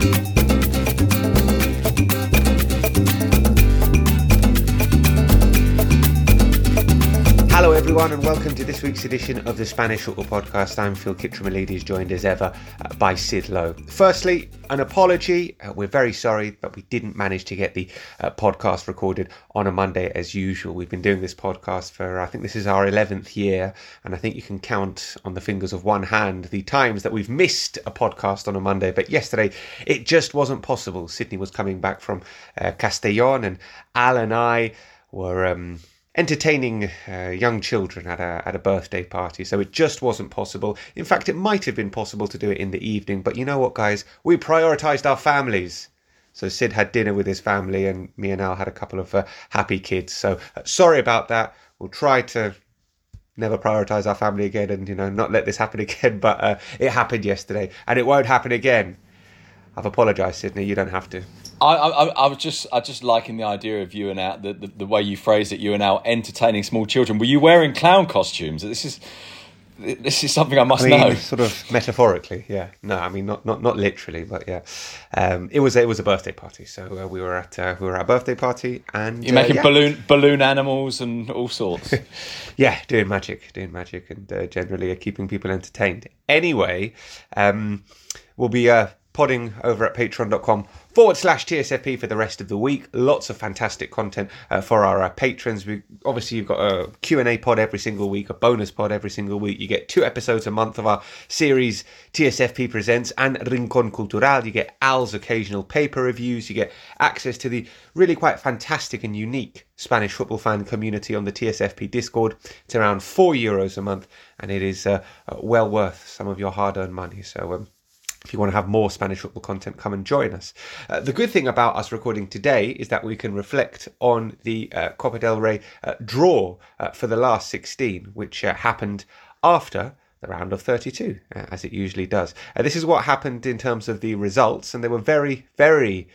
Thank you. Hello, everyone, and welcome to this week's edition of the Spanish Football Podcast. I'm Phil Kitromilides, joined as ever uh, by Sid Lowe. Firstly, an apology. Uh, we're very sorry, but we didn't manage to get the uh, podcast recorded on a Monday as usual. We've been doing this podcast for, I think this is our 11th year, and I think you can count on the fingers of one hand the times that we've missed a podcast on a Monday. But yesterday, it just wasn't possible. Sydney was coming back from uh, Castellon, and Al and I were. Um, entertaining uh, young children at a, at a birthday party. So it just wasn't possible. In fact, it might have been possible to do it in the evening. But you know what, guys? We prioritized our families. So Sid had dinner with his family, and me and Al had a couple of uh, happy kids. So uh, sorry about that. We'll try to never prioritize our family again, and you know not let this happen again. But uh, it happened yesterday, and it won't happen again. I've apologised, Sydney. You don't have to. I, I, I was just, I just liking the idea of you and Al, the, the, the way you phrase it. You and Al entertaining small children. Were you wearing clown costumes? This is, this is something I must I mean, know. Sort of metaphorically, yeah. No, I mean not not not literally, but yeah. Um, it was it was a birthday party, so uh, we were at uh, we were at a birthday party, and You're making uh, yeah. balloon balloon animals and all sorts. yeah, doing magic, doing magic, and uh, generally uh, keeping people entertained. Anyway, um, we'll be uh, podding over at patreon.com forward slash TSFP for the rest of the week. Lots of fantastic content uh, for our uh, patrons. We Obviously, you've got a Q&A pod every single week, a bonus pod every single week. You get two episodes a month of our series TSFP Presents and Rincon Cultural. You get Al's occasional paper reviews. You get access to the really quite fantastic and unique Spanish football fan community on the TSFP Discord. It's around four euros a month, and it is uh, well worth some of your hard-earned money. So, um, if you want to have more Spanish football content, come and join us. Uh, the good thing about us recording today is that we can reflect on the uh, Copa del Rey uh, draw uh, for the last 16, which uh, happened after the round of 32, uh, as it usually does. This is what happened in terms of the results, and they were very, very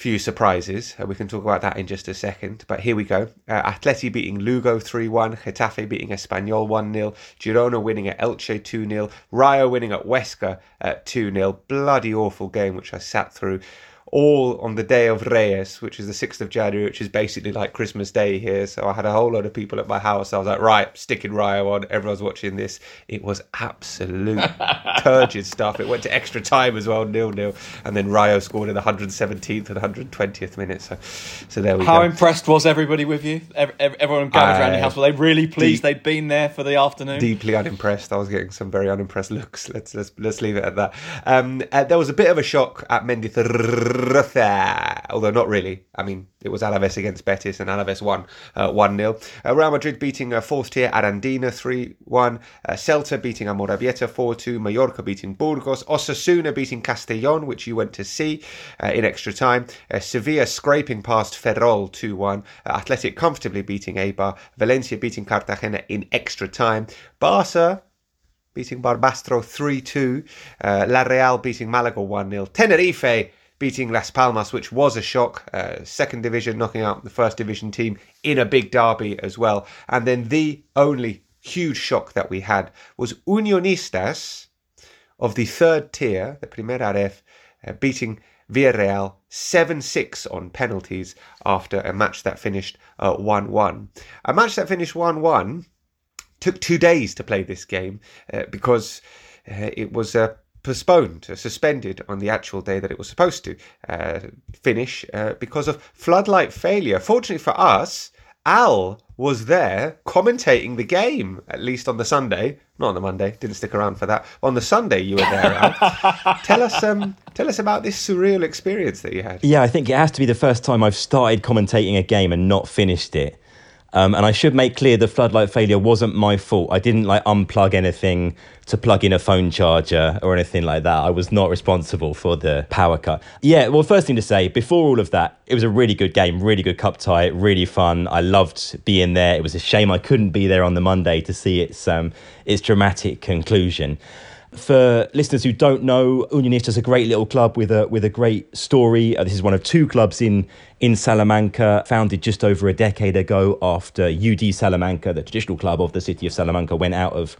few surprises. Uh, we can talk about that in just a second. But here we go. Uh, Atleti beating Lugo 3 1, Getafe beating Espanyol 1 0, Girona winning at Elche 2 0, Rayo winning at Huesca 2 0. Bloody awful game, which I sat through. All on the day of Reyes, which is the 6th of January, which is basically like Christmas Day here. So I had a whole lot of people at my house. I was like, right, sticking Rayo on. Everyone's watching this. It was absolute turgid stuff. It went to extra time as well, nil nil, and then Rayo scored in the 117th and 120th minute. So, so there we How go. How impressed was everybody with you? Ev- ev- Everyone gathered around your house. Were they really pleased deep- they'd been there for the afternoon? deeply unimpressed. I was getting some very unimpressed looks. Let's let's let's leave it at that. Um, uh, there was a bit of a shock at Mendizorroza, although not really. I mean, it was Alaves against Betis, and Alaves won uh, one 0 uh, Real Madrid beating uh, fourth tier Arandina three one. Uh, Celta beating Amorebieta four two. Mallorca beating Burgos. Osasuna beating Castellon, which you went to see uh, in extra time. Uh, Sevilla scraping past Ferrol two one. Uh, Athletic comfortably beating Eibar. Valencia beating Cartagena in extra time. Barca beating Barbastro 3 2. Uh, La Real beating Malaga 1 0. Tenerife beating Las Palmas, which was a shock. Uh, second division knocking out the first division team in a big derby as well. And then the only huge shock that we had was Unionistas of the third tier, the Primera Ref, uh, beating Villarreal 7 6 on penalties after a match that finished 1 uh, 1. A match that finished 1 1 took two days to play this game uh, because uh, it was uh, postponed, uh, suspended on the actual day that it was supposed to uh, finish uh, because of floodlight failure. Fortunately for us, Al was there commentating the game, at least on the Sunday. Not on the Monday, didn't stick around for that. On the Sunday, you were there, Al. tell us, um, tell us about this surreal experience that you had. Yeah, I think it has to be the first time I've started commentating a game and not finished it. Um, and I should make clear the floodlight failure wasn't my fault. I didn't like unplug anything to plug in a phone charger or anything like that. I was not responsible for the power cut. Yeah, well, first thing to say, before all of that, it was a really good game, really good cup tie, really fun. I loved being there. It was a shame I couldn't be there on the Monday to see its um, its dramatic conclusion. For listeners who don't know, Unionistas is a great little club with a with a great story. Uh, this is one of two clubs in in Salamanca, founded just over a decade ago after UD Salamanca, the traditional club of the city of Salamanca, went out of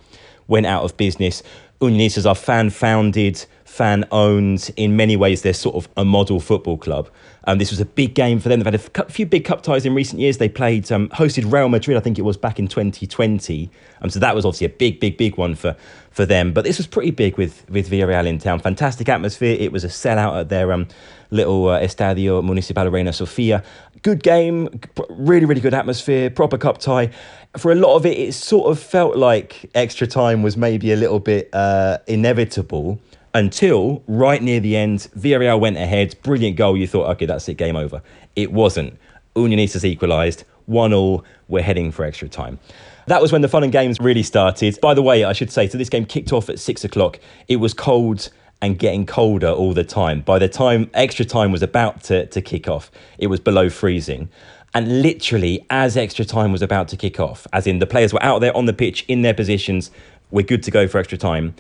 went out of business. Unionistas are fan founded, fan owned. In many ways, they're sort of a model football club. Um, this was a big game for them. They've had a few big cup ties in recent years. They played, um, hosted Real Madrid, I think it was back in 2020. Um, so that was obviously a big, big, big one for, for them. But this was pretty big with, with Villarreal in town. Fantastic atmosphere. It was a sellout at their um, little uh, Estadio Municipal Reina Sofia. Good game, really, really good atmosphere, proper cup tie. For a lot of it, it sort of felt like extra time was maybe a little bit uh, inevitable until right near the end, Villarreal went ahead, brilliant goal. You thought, okay, that's it, game over. It wasn't. Unionistas equalised, one all. We're heading for extra time. That was when the fun and games really started. By the way, I should say, so this game kicked off at six o'clock. It was cold and getting colder all the time. By the time extra time was about to, to kick off, it was below freezing. And literally, as extra time was about to kick off, as in the players were out there on the pitch in their positions, we're good to go for extra time,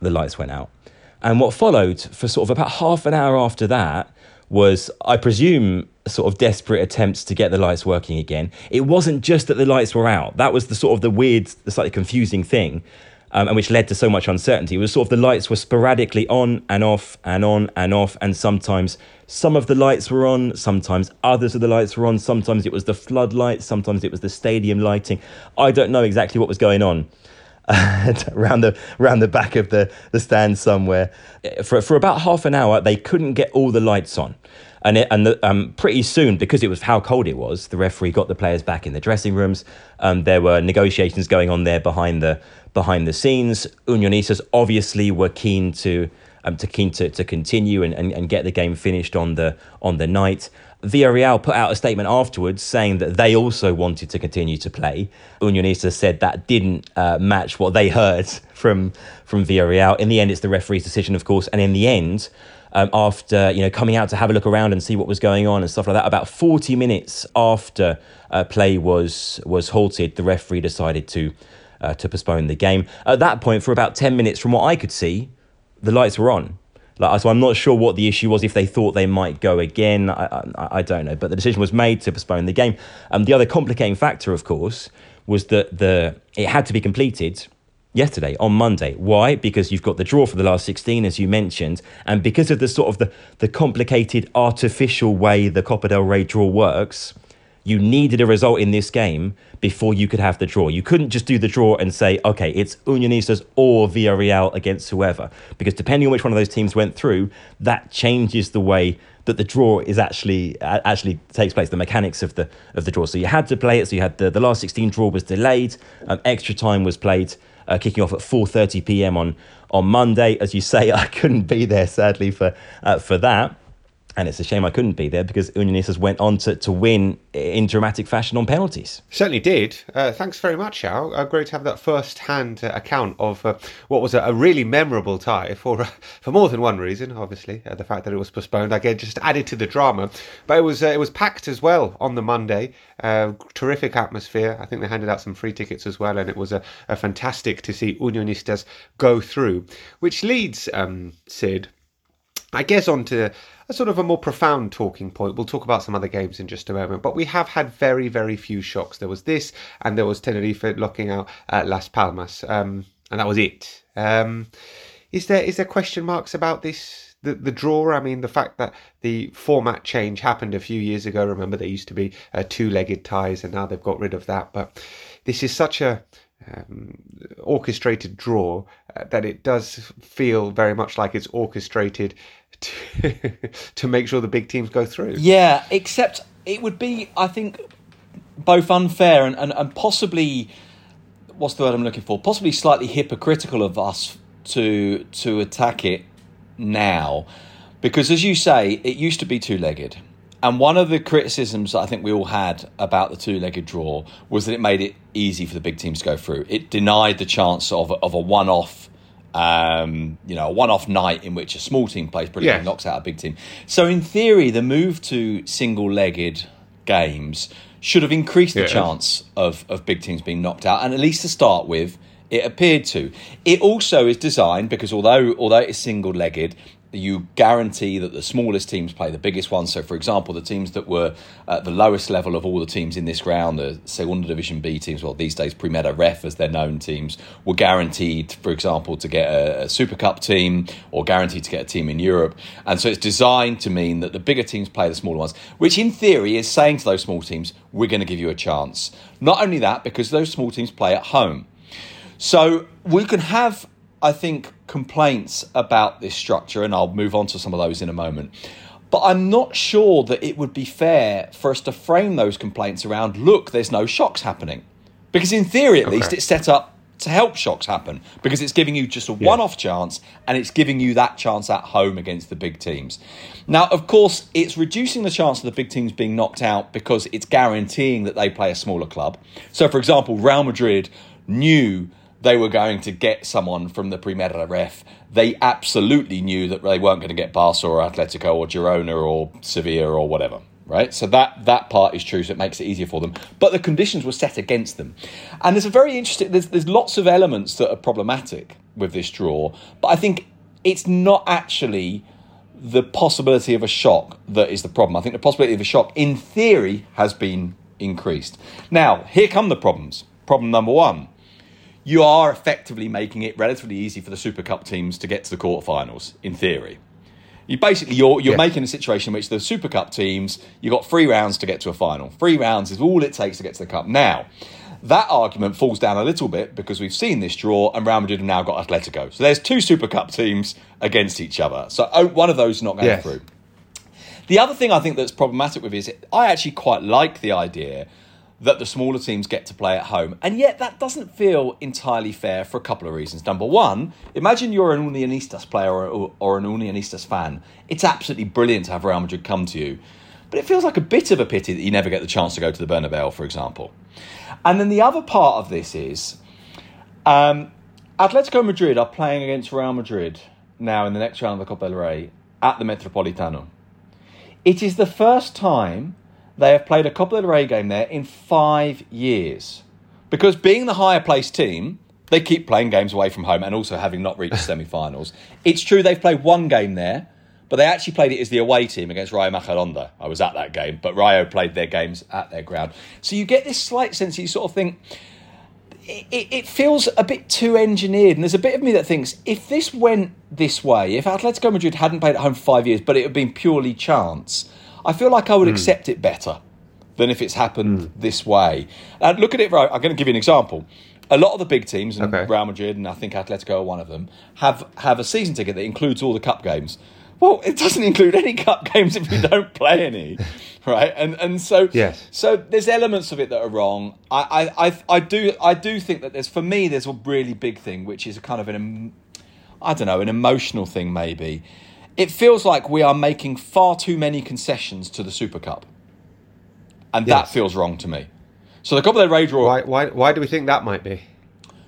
the lights went out. And what followed for sort of about half an hour after that was, I presume, sort of desperate attempts to get the lights working again. It wasn't just that the lights were out. That was the sort of the weird, the slightly confusing thing. Um, and which led to so much uncertainty. It was sort of the lights were sporadically on and off and on and off, and sometimes some of the lights were on, sometimes others of the lights were on, sometimes it was the floodlights, sometimes it was the stadium lighting. I don't know exactly what was going on. around the around the back of the, the stand somewhere. For, for about half an hour, they couldn't get all the lights on. And, it, and the, um, pretty soon, because it was how cold it was, the referee got the players back in the dressing rooms. Um, there were negotiations going on there behind the behind the scenes. Unionistas obviously were keen to um, to keen to, to continue and, and, and get the game finished on the on the night. Villarreal put out a statement afterwards saying that they also wanted to continue to play. Unionista said that didn't uh, match what they heard from from Villarreal. In the end, it's the referee's decision, of course, and in the end. Um, after you know coming out to have a look around and see what was going on and stuff like that, about 40 minutes after uh, play was was halted, the referee decided to uh, to postpone the game. At that point, for about 10 minutes, from what I could see, the lights were on. Like, so I'm not sure what the issue was. If they thought they might go again, I, I, I don't know. But the decision was made to postpone the game. Um, the other complicating factor, of course, was that the it had to be completed yesterday on Monday. Why? Because you've got the draw for the last 16, as you mentioned, and because of the sort of the, the complicated artificial way the Copa del Rey draw works, you needed a result in this game before you could have the draw. You couldn't just do the draw and say, okay, it's Unionistas or Villarreal against whoever, because depending on which one of those teams went through, that changes the way that the draw is actually actually takes place, the mechanics of the of the draw. So you had to play it. So you had the, the last 16 draw was delayed. Um, extra time was played, uh, kicking off at 4:30 p.m. on on Monday. As you say, I couldn't be there sadly for uh, for that. And it's a shame I couldn't be there because Unionistas went on to, to win in dramatic fashion on penalties. Certainly did. Uh, thanks very much, Al. Uh, great to have that first-hand uh, account of uh, what was a, a, really memorable tie for uh, for more than one reason. Obviously, uh, the fact that it was postponed again just added to the drama. But it was it was packed as well on the Monday. terrific atmosphere. I think they handed out some free tickets as well, and it was a, a fantastic to see Unionistas go through. Which leads um, Sid, I guess, on to a sort of a more profound talking point. We'll talk about some other games in just a moment, but we have had very, very few shocks. There was this, and there was Tenerife locking out at Las Palmas, um, and that was it. Um, is there is there question marks about this? The, the draw, I mean, the fact that the format change happened a few years ago. Remember, there used to be uh, two legged ties, and now they've got rid of that. But this is such a um, orchestrated draw uh, that it does feel very much like it's orchestrated to, to make sure the big teams go through. Yeah, except it would be, I think, both unfair and, and, and possibly what's the word I'm looking for? Possibly slightly hypocritical of us to to attack it now, because as you say, it used to be two legged. And one of the criticisms I think we all had about the two legged draw was that it made it easy for the big teams to go through. It denied the chance of, of a one off um, you know, a one-off night in which a small team plays brilliantly, Yes. knocks out a big team. So, in theory, the move to single-legged games should have increased the chance of of big teams being knocked out, and at least to start with, it appeared to. It also is designed because although although it is single-legged. You guarantee that the smallest teams play the biggest ones. So, for example, the teams that were at the lowest level of all the teams in this round, the Segunda Division B teams, well, these days Primera Ref as they're known teams, were guaranteed, for example, to get a, a Super Cup team or guaranteed to get a team in Europe. And so it's designed to mean that the bigger teams play the smaller ones, which in theory is saying to those small teams, we're going to give you a chance. Not only that, because those small teams play at home. So we can have, I think, complaints about this structure, and I'll move on to some of those in a moment. But I'm not sure that it would be fair for us to frame those complaints around look, there's no shocks happening. Because in theory, at least, it's set up to help shocks happen because it's giving you just a one off chance and it's giving you that chance at home against the big teams. Now, of course, it's reducing the chance of the big teams being knocked out because it's guaranteeing that they play a smaller club. So, for example, Real Madrid knew they were going to get someone from the Primera Ref. They absolutely knew that they weren't going to get Barca or Atletico or Girona or Sevilla or whatever. Right, so that that part is true, so it makes it easier for them. But the conditions were set against them, and there's a very interesting. There's there's lots of elements that are problematic with this draw, but I think it's not actually the possibility of a shock that is the problem. I think the possibility of a shock, in theory, has been increased. Now, here come the problems. Problem number one you are effectively making it relatively easy for the Super Cup teams to get to the quarterfinals, in theory. You basically you're you're Yes. making a situation in which the Super Cup teams you've got three rounds to get to a final. Three rounds is all it takes to get to the cup. Now, that argument falls down a little bit because we've seen this draw and Real Madrid have now got Atletico. So there's two Super Cup teams against each other. So oh, one of those is not going Yes. through. The other thing I think that's problematic with it is I actually quite like the idea that the smaller teams get to play at home. And yet that doesn't feel entirely fair for a couple of reasons. Number one, imagine you're an Unionistas player or, or an Unionistas fan. It's absolutely brilliant to have Real Madrid come to you. But it feels like a bit of a pity that you never get the chance to go to the Bernabeu, for example. And then the other part of this is um, Atletico Madrid are playing against Real Madrid now in the next round of the Copa del Rey at the Metropolitano. It is the first time they have played a Copa del Rey game there in five years. Because being the higher placed team, they keep playing games away from home and also having not reached semi finals. It's true they've played one game there, but they actually played it as the away team against Rayo Majadahonda. I was at that game, but Rayo played their games at their ground. So you get this slight sense you sort of think, it, it it feels a bit too engineered. And there's a bit of me that thinks if this went this way, if Atletico Madrid hadn't played at home for five years, but it had been purely chance, I feel like I would hmm. accept it better than if it's happened hmm. this way. And look at it, right? I'm going to give you an example. A lot of the big teams, and Okay. Real Madrid, and I think Atletico are one of them, have, have a season ticket that includes all the cup games. Well, it doesn't include any cup games if you don't play any, right? And and so Yes. so there's elements of it that are wrong. I, I, I, I do I do think that there's for me there's a really big thing which is a kind of an I don't know an emotional thing maybe. It feels like we are making far too many concessions to the Super Cup, and that feels wrong to me. So the Copa del Rey draw, Why, why, why do we think that might be?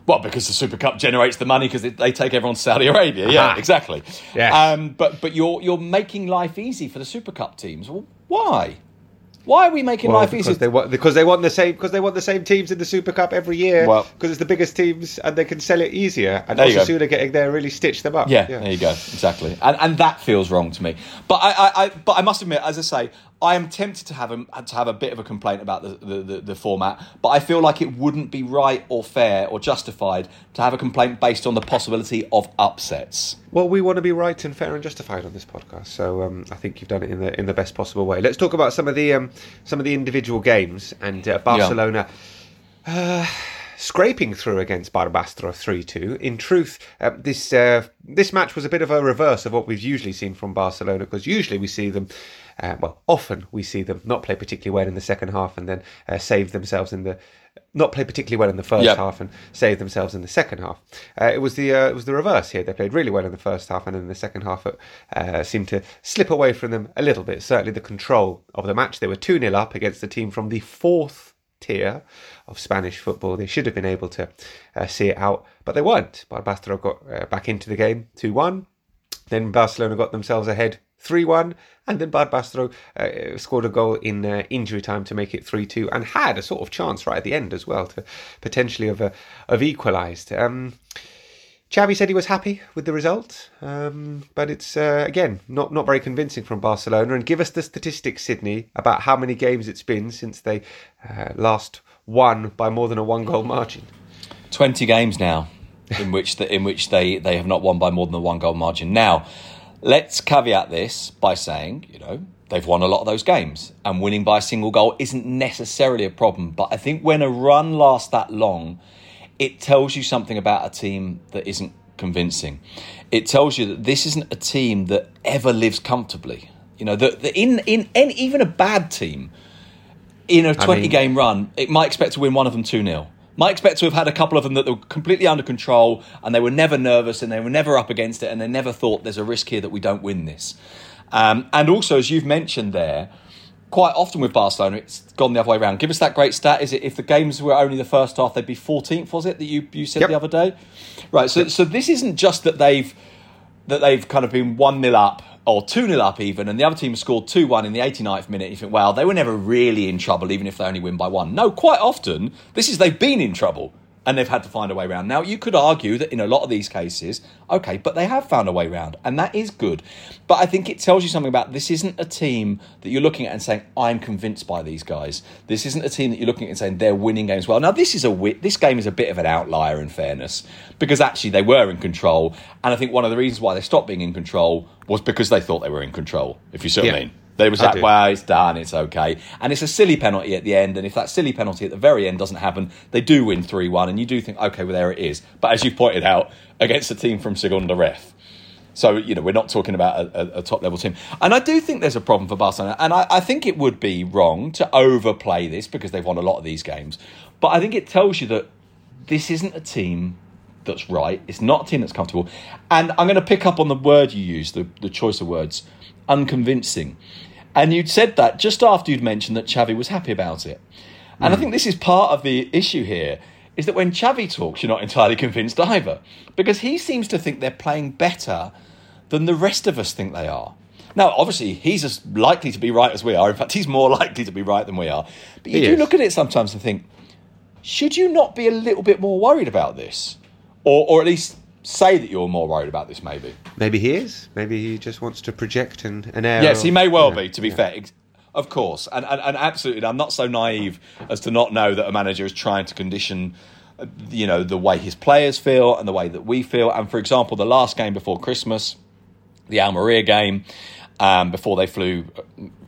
well, because the Super Cup generates the money because they take everyone to Saudi Arabia. Yeah, Aha. exactly. Yes. Um, but but you're you're making life easy for the Super Cup teams. Well, why? Why are we making Well, life because easy? they want because they want the same because they want the same teams in the Super Cup every year. Well- because it's the biggest teams and they can sell it easier and There you also sooner getting there really stitch them up. Yeah, there you go. Exactly, and and that feels wrong to me. But I, I, I but I must admit, as I say, I am tempted to have a to have a bit of a complaint about the, the, the, the format. But I feel like it wouldn't be right or fair or justified to have a complaint based on the possibility of upsets. Well, we want to be right and fair and justified on this podcast, so um, I think you've done it in the in the best possible way. Let's talk about some of the um, some of the individual games and uh, Barcelona. Uh, scraping through against Barbastro 3 2. In truth, uh, this, uh, this match was a bit of a reverse of what we've usually seen from Barcelona because usually we see them. Uh, well, often we see them not play particularly well in the second half and then uh, save themselves in the not play particularly well in the first Yep. half and save themselves in the second half. Uh, it was the uh, it was the reverse here. They played really well in the first half, and in the second half, it uh, seemed to slip away from them a little bit. Certainly, the control of the match. They were two 0 up against the team from the fourth tier of Spanish football. They should have been able to uh, see it out, but they weren't. Barbastro got uh, back into the game two one. Then Barcelona got themselves ahead 3 1, and then Barbastro uh, scored a goal in uh, injury time to make it 3 2, and had a sort of chance right at the end as well to potentially have, uh, have equalised. Um, said he was happy with the result, um, but it's uh, again not not very convincing from Barcelona. And give us the statistics, Sydney, about how many games it's been since they uh, last won by more than a one goal margin. 20 games now in which the, in which they, they have not won by more than a one goal margin. Now, let's caveat this by saying, you know, they've won a lot of those games and winning by a single goal isn't necessarily a problem, but I think when a run lasts that long, it tells you something about a team that isn't convincing. It tells you that this isn't a team that ever lives comfortably. You know, that in in any, even a bad team in a 20 mean- game run, it might expect to win one of them 2 0. Might expect to have had a couple of them that were completely under control and they were never nervous and they were never up against it and they never thought there's a risk here that we don't win this. Um, and also, as you've mentioned there, quite often with Barcelona, it's gone the other way around. Give us that great stat. Is it if the games were only the first half, they'd be 14th, was it, that you, you said Yep. the other day? Right, so, so this isn't just that they've that they've kind of been 1 0 up or 2 0 up even, and the other team scored 2 1 in the 89th minute. You think, well, they were never really in trouble, even if they only win by one. No, quite often, this is they've been in trouble and they've had to find a way around. Now, you could argue that in a lot of these cases, okay, but they have found a way around, and that is good. But I think it tells you something about this isn't a team that you're looking at and saying, I'm convinced by these guys. This isn't a team that you're looking at and saying they're winning games well. Now, this is a wi- this game is a bit of an outlier in fairness because actually they were in control, and I think one of the reasons why they stopped being in control was because they thought they were in control. If you see what I mean. They was I like, do. well, it's done, it's okay. And it's a silly penalty at the end. And if that silly penalty at the very end doesn't happen, they do win 3 1. And you do think, okay, well, there it is. But as you pointed out, against a team from Segunda Ref. So, you know, we're not talking about a, a, a top level team. And I do think there's a problem for Barcelona. And I, I think it would be wrong to overplay this because they've won a lot of these games. But I think it tells you that this isn't a team that's right. It's not a team that's comfortable. And I'm going to pick up on the word you used, the, the choice of words, unconvincing. And you'd said that just after you'd mentioned that Xavi was happy about it. And I hmm. think this is part of the issue here, is that when Xavi talks, you're not entirely convinced either. Because he seems to think they're playing better than the rest of us think they are. Now, obviously, he's as likely to be right as we are. In fact, he's more likely to be right than we are. But you He do is. look at it sometimes and think, should you not be a little bit more worried about this? Or, or at least say that you're more worried about this, maybe? Maybe he is. Maybe he just wants to project an, an air. Yes, of- he may well yeah, be, to be yeah. fair. Of course. And, and, and absolutely, I'm not so naive as to not know that a manager is trying to condition, uh, you know, the way his players feel and the way that we feel. And for example, the last game before Christmas, the Almeria game, um, before they flew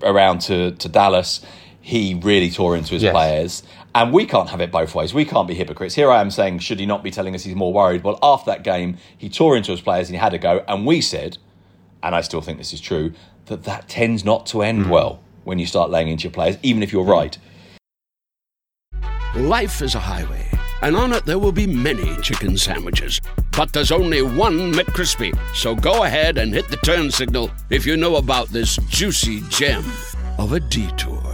around to, to Dallas, he really tore into his Yes. players. And we can't have it both ways. We can't be hypocrites. Here I am saying, should he not be telling us he's more worried? Well, after that game, he tore into his players and he had a go. And we said, and I still think this is true, that that tends not to end hmm. well when you start laying into your players, even if you're hmm. right. Life is a highway, and on it there will be many chicken sandwiches. But there's only one McCrispy. So go ahead and hit the turn signal if you know about this juicy gem of a detour.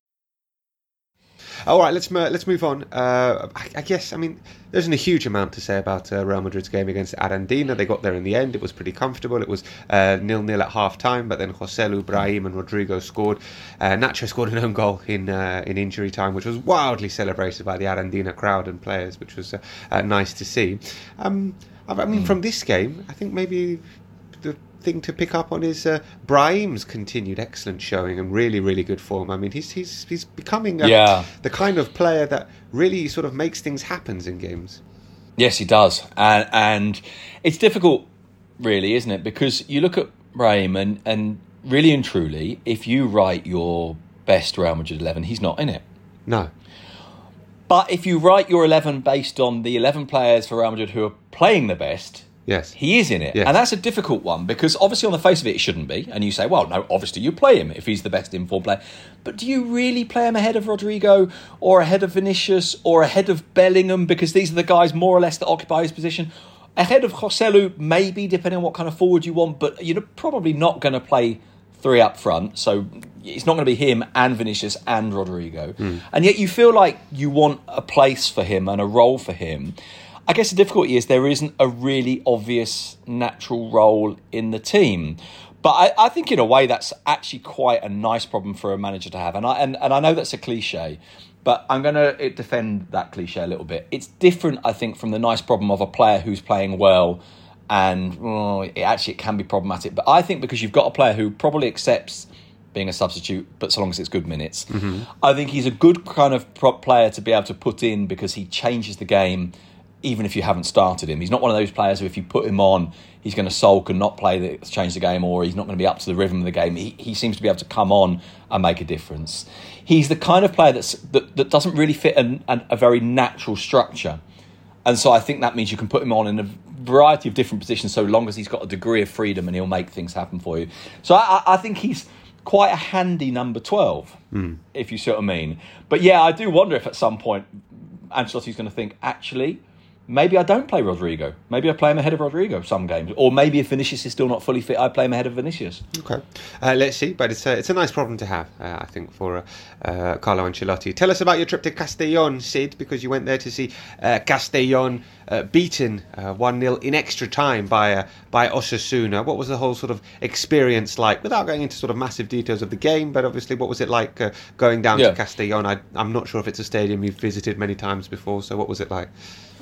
All right, let's let's move on. Uh, I, I guess I mean there isn't a huge amount to say about uh, Real Madrid's game against Arandina. They got there in the end. It was pretty comfortable. It was uh, nil nil at half time, but then Joselu, Brahim, and Rodrygo scored. Uh, Nacho scored an own goal in uh, in injury time, which was wildly celebrated by the Arandina crowd and players, which was uh, uh, nice to see. Um, I mean, from this game, I think maybe thing to pick up on is uh, Brahim's continued excellent showing and really, really good form. I mean, he's he's he's becoming uh, Yeah. the kind of player that really sort of makes things happen in games. Yes, he does, and and it's difficult, really, isn't it? Because you look at Brahim and and really and truly, if you write your best Real Madrid eleven, he's not in it. No, But if you write your eleven based on the eleven players for Real Madrid who are playing the best, yes, he is in it, Yes. and that's a difficult one because obviously on the face of it, it shouldn't be. And you say, well, no, obviously you play him if he's the best informed player. But do you really play him ahead of Rodrygo or ahead of Vinicius or ahead of Bellingham because these are the guys more or less that occupy his position? Ahead of Joselu, maybe depending on what kind of forward you want, but you're probably not going to play three up front. So it's not going to be him and Vinicius and Rodrygo. Hmm. And yet you feel like you want a place for him and a role for him. I guess the difficulty is there isn't a really obvious natural role in the team. But I, I think in a way that's actually quite a nice problem for a manager to have. And I and, and I know that's a cliche, but I'm going to eh, defend that cliche a little bit. It's different, I think, from the nice problem of a player who's playing well and well, it actually it can be problematic. But I think because you've got a player who probably accepts being a substitute, but so long as it's good minutes, mm-hmm. I think he's a good kind of prop player to be able to put in because he changes the game. Even if you haven't started him, he's not one of those players who, if you put him on, he's going to sulk and not play the change the game, or he's not going to be up to the rhythm of the game. He, he seems to be able to come on and make a difference. He's the kind of player that's, that that doesn't really fit an, an, a very natural structure. And so I think that means you can put him on in a variety of different positions so long as he's got a degree of freedom and he'll make things happen for you. So I, I- I think he's quite a handy number 12, hmm. if you see what I mean. But yeah, I do wonder if at some point Ancelotti's going to think, actually, maybe I don't play Rodrygo. Maybe I play him ahead of Rodrygo some games. Or maybe if Vinicius is still not fully fit, I play him ahead of Vinicius. Okay, uh, let's see. But it's a, it's a nice problem to have, uh, I think, for uh, uh, Carlo Ancelotti. Tell us about your trip to Castellon, Sid, because you went there to see uh, Castellon uh, beaten one 0 in extra time by uh, by Osasuna. What was the whole sort of experience like? Without going into sort of massive details of the game, but obviously, what was it like uh, going down Yeah. to Castellon? I, I'm not sure if it's a stadium you've visited many times before. So what was it like?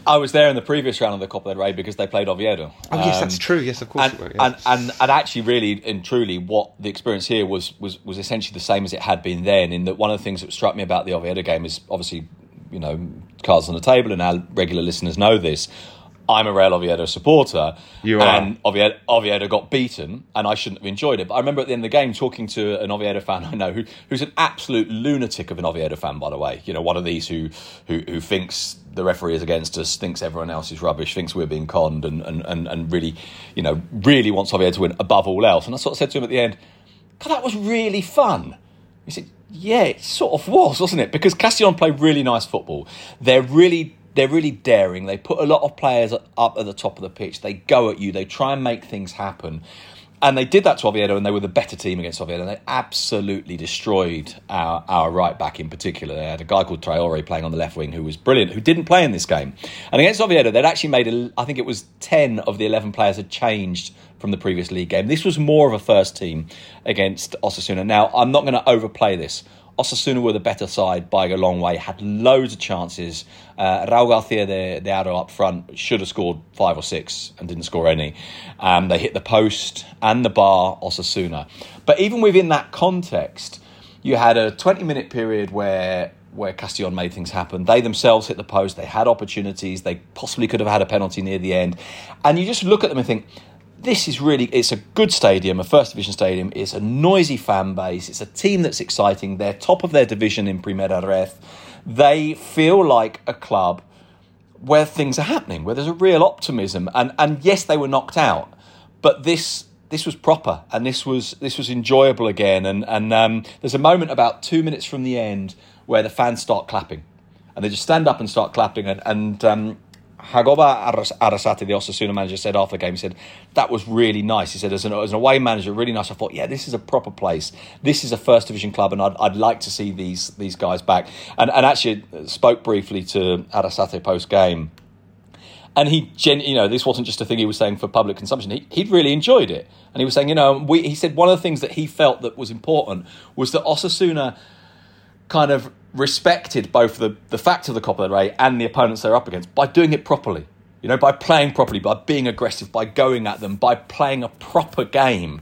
I was there in the previous round of the Copa del Rey because they played Oviedo. Oh yes, Um, that's true. Yes, of course. and, it were, yeah. and, and and actually, really and truly, what the experience here was was was essentially the same as it had been then. In that one of the things that struck me about the Oviedo game is obviously, you know, cards on the table, and our regular listeners know this. I'm a Real Oviedo supporter, You are. and Oviedo, Oviedo got beaten, and I shouldn't have enjoyed it. But I remember at the end of the game talking to an Oviedo fan I know who, who's an absolute lunatic of an Oviedo fan, by the way. You know, one of these who who, who thinks the referee is against us, thinks everyone else is rubbish, thinks we're being conned, and and, and, and really, you know, really wants Oviedo to win above all else. And I sort of said to him at the end, God, that was really fun. He said, Yeah, it sort of was, wasn't it? Because Castellon play really nice football. They're really they're really daring. They put a lot of players up at the top of the pitch. They go at you. They try and make things happen. And they did that to Oviedo, and they were the better team against Oviedo. And they absolutely destroyed our, our right back in particular. They had a guy called Traore playing on the left wing who was brilliant, who didn't play in this game. And against Oviedo, they'd actually made, a, I think it was 10 of the 11 players had changed from the previous league game. This was more of a first team against Osasuna. Now, I'm not going to overplay this. Osasuna were the better side by a long way, had loads of chances. Uh, Raul Garcia de, de up front should have scored five or six and didn't score any. Um, they hit the post and the bar, Osasuna. But even within that context, you had a 20 minute period where where Castellon made things happen. They themselves hit the post, they had opportunities, they possibly could have had a penalty near the end. And you just look at them and think, this is really it's a good stadium a first division stadium. It's a noisy fan base. It's a team that's exciting. They're top of their division in Primera Ref they feel like a club where things are happening where there's a real optimism. And and yes they were knocked out but this this was proper and this was this was enjoyable again. And and um, there's a moment about two minutes from the end where the fans start clapping, and they just stand up and start clapping. And, and um, Jagoba Arasate, the Osasuna manager, said after the game, he said, that was really nice. He said, as an, as an away manager, really nice. I thought, yeah, this is a proper place. This is a first division club, and I'd, I'd like to see these these guys back. And, and actually uh, spoke briefly to Arasate post game. And he, gen, you know, this wasn't just a thing he was saying for public consumption. He, he'd really enjoyed it, and he was saying, you know, we, he said one of the things that he felt that was important was that Osasuna kind of respected both the, the fact of the Copa del Rey and the opponents they're up against by doing it properly. You know, by playing properly, by being aggressive, by going at them, by playing a proper game.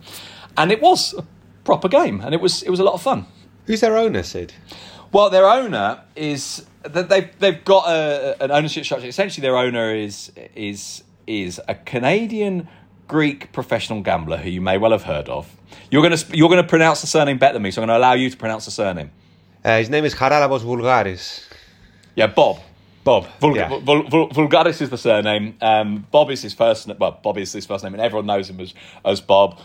And it was a proper game, and it was it was a lot of fun. Who's their owner, Sid? Well, their owner is that they've they've got a, an ownership structure. Essentially, their owner is is is a Canadian Greek professional gambler who you may well have heard of. You're gonna you're gonna pronounce the surname better than me, so I'm gonna allow you to pronounce the surname. Uh, his name is Haralabos Voulgaris. Yeah, Bob. Bob. Yeah. Vul- Vul- Voulgaris is the surname. Um, Bob is his first. name. Well, Bob is his first name, and everyone knows him as as Bob.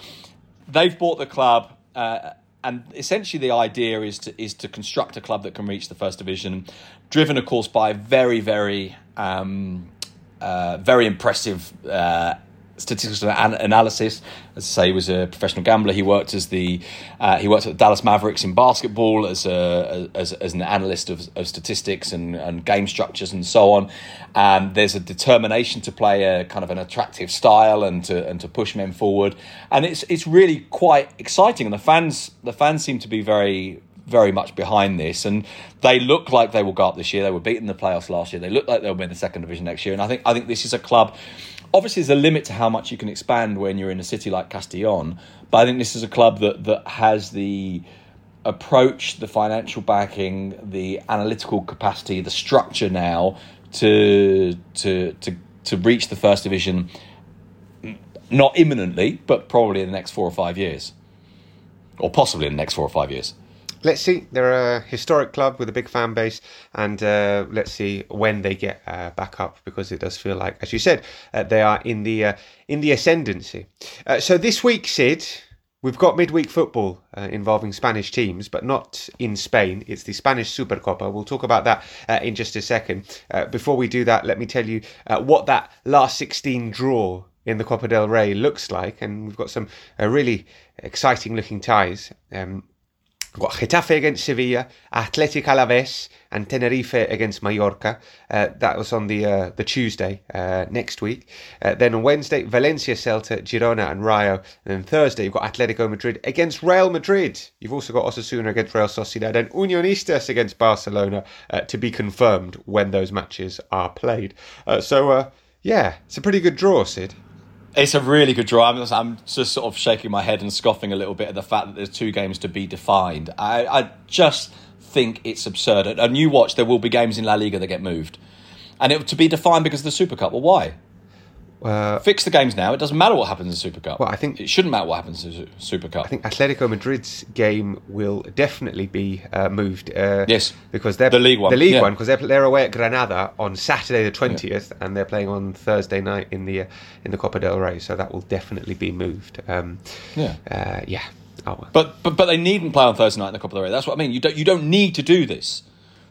They've bought the club, uh, and essentially the idea is to is to construct a club that can reach the first division, driven, of course, by very very um, uh, very impressive. Uh, statistical an- analysis. As I say, he was a professional gambler. He worked as the uh, he worked at the Dallas Mavericks in basketball as a as, as an analyst of, of statistics and, and game structures and so on. Um, there's a determination to play a kind of an attractive style and to and to push men forward, and it's it's really quite exciting. And the fans the fans seem to be very very much behind this, and they look like they will go up this year. They were beaten in the playoffs last year. They look like they'll win the second division next year, and I think I think this is a club obviously there's a limit to how much you can expand when you're in a city like Castellon, but I think this is a club that that has the approach, the financial backing, the analytical capacity, the structure now to to to to reach the first division not imminently, but probably in the next four or five years. Or possibly in the next four or five years let's see. They're a historic club with a big fan base, and uh, let's see when they get uh, back up because it does feel like, as you said, uh, they are in the uh, in the ascendancy. Uh, so this week, Sid. We've got midweek football uh, involving Spanish teams, but not in Spain. It's the Spanish Supercopa. We'll talk about that in just a second. before we do that, let me tell you what that last 16 draw in the Copa del Rey looks like, and we've got some really exciting looking ties. Um, We've got Getafe against Sevilla, Athletic Alaves, and Tenerife against Mallorca. Uh, that was on the uh, the Tuesday uh, next week. Uh, then on Wednesday, Valencia, Celta, Girona, and Rayo. And then Thursday, you've got Atletico Madrid against Real Madrid. You've also got Osasuna against Real Sociedad and Unionistas against Barcelona uh, to be confirmed when those matches are played. Uh, so, yeah, it's a pretty good draw, Sid. It's a really good draw. I'm, I'm, just sort of shaking my head and scoffing a little bit at the fact that there's two games to be defined. I, I just think it's absurd. And you watch, there will be games in La Liga that get moved. And it to be defined because of the Super Cup. Well, why? Uh, Fix the games now. It doesn't matter what happens in Super Cup. Well, I think it shouldn't matter what happens in Super Cup. I think Atletico Madrid's game will definitely be uh, moved. Uh, yes, because they're the league one. The league yeah. one because they're, they're away at Granada on Saturday the twentieth, yeah. and they're playing on Thursday night in the uh, in the Copa del Rey. So that will definitely be moved. Um, yeah, uh, yeah. Oh, well. But but but they needn't play on Thursday night in the Copa del Rey. That's what I mean. You don't you don't need to do this.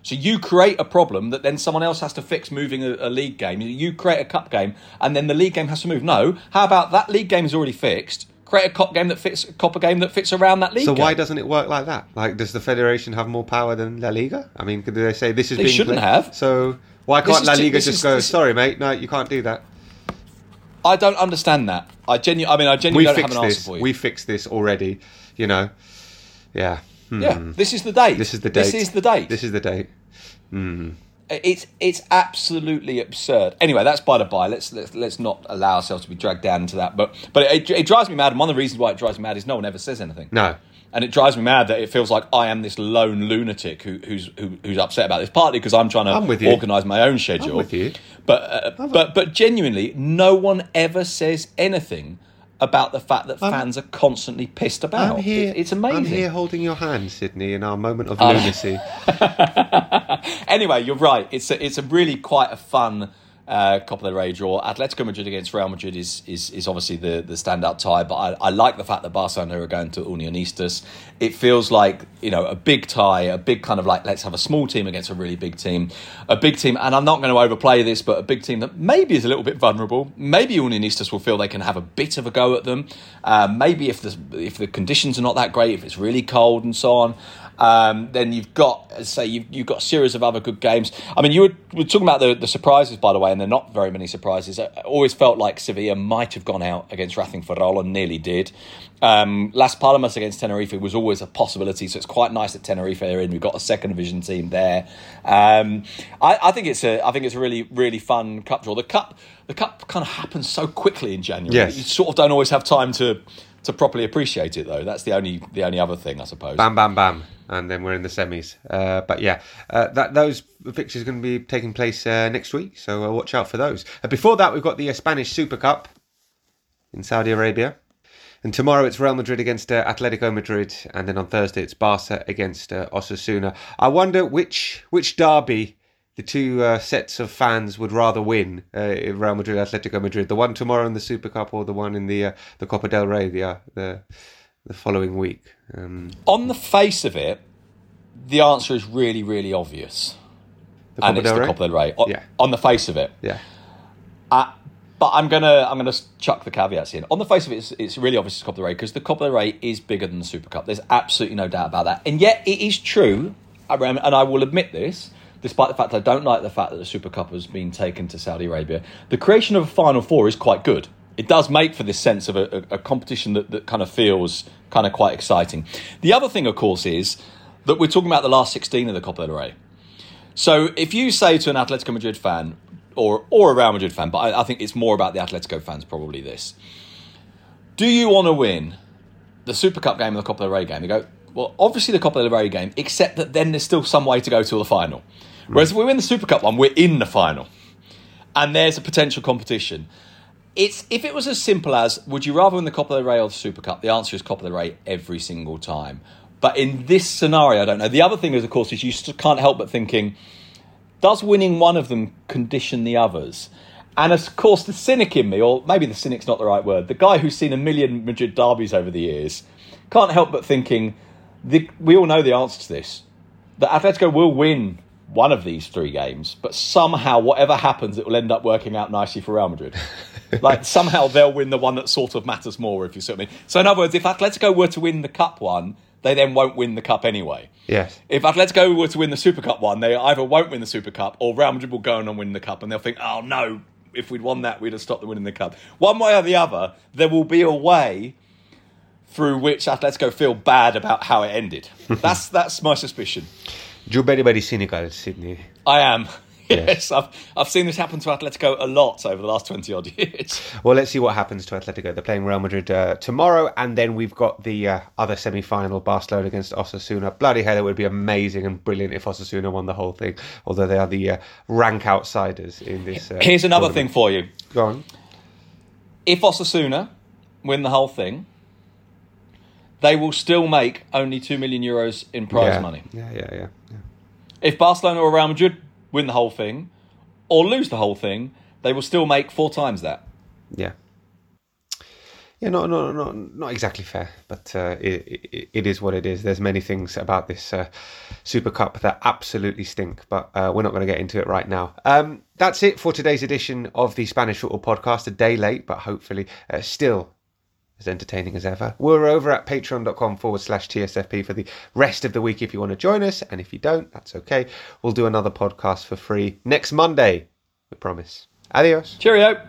So you create a problem that then someone else has to fix moving a, a, league game. You create a cup game and then the league game has to move. No, how about that league game is already fixed? Create a cup game that fits a Copa game that fits around that league. Game. So game. why doesn't it work like that? Like, does the federation have more power than La Liga? I mean, do they say this is they being shouldn't played? have. So why can't La Liga just is, go? Sorry, mate, no, you can't do that. I don't understand that. I genu- I mean, I genuinely we don't have an this. answer for you. We fixed this already. You know, yeah. Hmm. Yeah, this is the date. This is the date. This is the date. This is the date. Mm. It's it's absolutely absurd. Anyway, that's by the by. Let's let's let's not allow ourselves to be dragged down into that. But but it, it drives me mad. And one of the reasons why it drives me mad is no one ever says anything. No. And it drives me mad that it feels like I am this lone lunatic who, who's who, who's upset about this. Partly because I'm trying to organise my own schedule. I'm with you. But uh, but but genuinely, no one ever says anything about the fact that I'm, fans are constantly pissed about. I'm here, it, it's amazing. I'm here holding your hand, Sydney, in our moment of um, lunacy. anyway, you're right. It's a, it's a really quite a fun uh, Copa del Rey draw. Atletico Madrid against Real Madrid is is, is obviously the, the standout tie, but I, I like the fact that Barcelona are going to Unionistas. It feels like you know a big tie, a big kind of like let's have a small team against a really big team, a big team, and I'm not going to overplay this, but a big team that maybe is a little bit vulnerable. Maybe Unionistas will feel they can have a bit of a go at them. Uh, maybe if the if the conditions are not that great, if it's really cold and so on. Um, then you've got, as say, you've, you've got a series of other good games. I mean, you were, were talking about the, the surprises, by the way, and they're not very many surprises. I always felt like Sevilla might have gone out against Racing Ferrol and nearly did. Um, Las Palmas against Tenerife was always a possibility, so it's quite nice that Tenerife are in. We've got a second division team there. Um, I, I, think it's a, I think it's a really, really fun cup draw. The cup, the cup kind of happens so quickly in January. Yes. You sort of don't always have time to to properly appreciate it, though. That's the only the only other thing, I suppose. Bam, bam, bam, and then we're in the semis. Uh, but yeah, uh, that those fixtures are going to be taking place uh, next week, so uh, watch out for those. Uh, before that, we've got the uh, Spanish Super Cup in Saudi Arabia. And tomorrow it's Real Madrid against uh, Atletico Madrid, and then on Thursday it's Barca against uh, Osasuna. I wonder which which derby the two uh, sets of fans would rather win uh, Real Madrid, Atletico Madrid, the one tomorrow in the Super Cup or the one in the uh, the Copa del Rey the uh, the, the following week. Um, On the face of it, the answer is really, really obvious. and it's the Copa del Rey. On, Yeah. on the face of it. Yeah, Uh, but I'm gonna I'm gonna chuck the caveats in. On the face of it, it's, it's really obvious it's Copa del Rey because the Copa del Rey is bigger than the Super Cup. There's absolutely no doubt about that. And yet it is true, and I will admit this, despite the fact I don't like the fact that the Super Cup has been taken to Saudi Arabia. The creation of a Final Four is quite good. It does make for this sense of a, a, a competition that, that kind of feels kind of quite exciting. The other thing, of course, is that we're talking about the last 16 of the Copa del Rey. So if you say to an Atletico Madrid fan or or a Real Madrid fan, but I, I think it's more about the Atletico fans probably this. Do you want to win the Super Cup game and the Copa del Rey game? They go, well, obviously the Copa del Rey game, except that then there's still some way to go to the final. Whereas if we win the Super Cup one, we're in the final, and there's a potential competition. It's if it was as simple as would you rather win the Copa del Rey or the Super Cup? The answer is Copa del Rey every single time. But in this scenario, I don't know. The other thing is, of course, is you can't help but thinking, does winning one of them condition the others? And of course, the cynic in me, or maybe the cynic's not the right word, the guy who's seen a million Madrid derbies over the years, can't help but thinking, the, we all know the answer to this. That Atletico will win one of these three games, but somehow, whatever happens, it will end up working out nicely for Real Madrid. like somehow they'll win the one that sort of matters more, if you see what I mean. So, in other words, if Atletico were to win the cup one, they then won't win the cup anyway. yes. If Atletico were to win the Super Cup one, they either won't win the Super Cup or Real Madrid will go on and win the cup, and they'll think, "Oh no, if we'd won that, we'd have stopped them winning the cup." One way or the other, there will be a way through which Atletico feel bad about how it ended. that's that's my suspicion. You're very, very cynical, Sydney. I am. Yes, I've I've seen this happen to Atletico a lot over the last twenty odd years. Well, let's see what happens to Atletico. They're playing Real Madrid uh, tomorrow, and then we've got the uh, other semi-final, Barcelona against Osasuna. Bloody hell, it would be amazing and brilliant if Osasuna won the whole thing. Although they are the uh, rank outsiders in this. Uh, Here's another thing for you: Go on. if Osasuna win the whole thing, they will still make only two million euros in prize yeah. money. Yeah, yeah, yeah. If Barcelona or Real Madrid win the whole thing, or lose the whole thing, they will still make four times that. Yeah. Yeah, not not not not exactly fair, but uh, it, it it is what it is. There's many things about this uh, Super Cup that absolutely stink, but uh, we're not going to get into it right now. Um, that's it for today's edition of the Spanish Football Podcast. A day late, but hopefully uh, still as entertaining as ever. We're over at patreon.com forward slash TSFP for the rest of the week if you want to join us, and if you don't, that's okay. We'll do another podcast for free next Monday. We promise. Adios. Cheerio.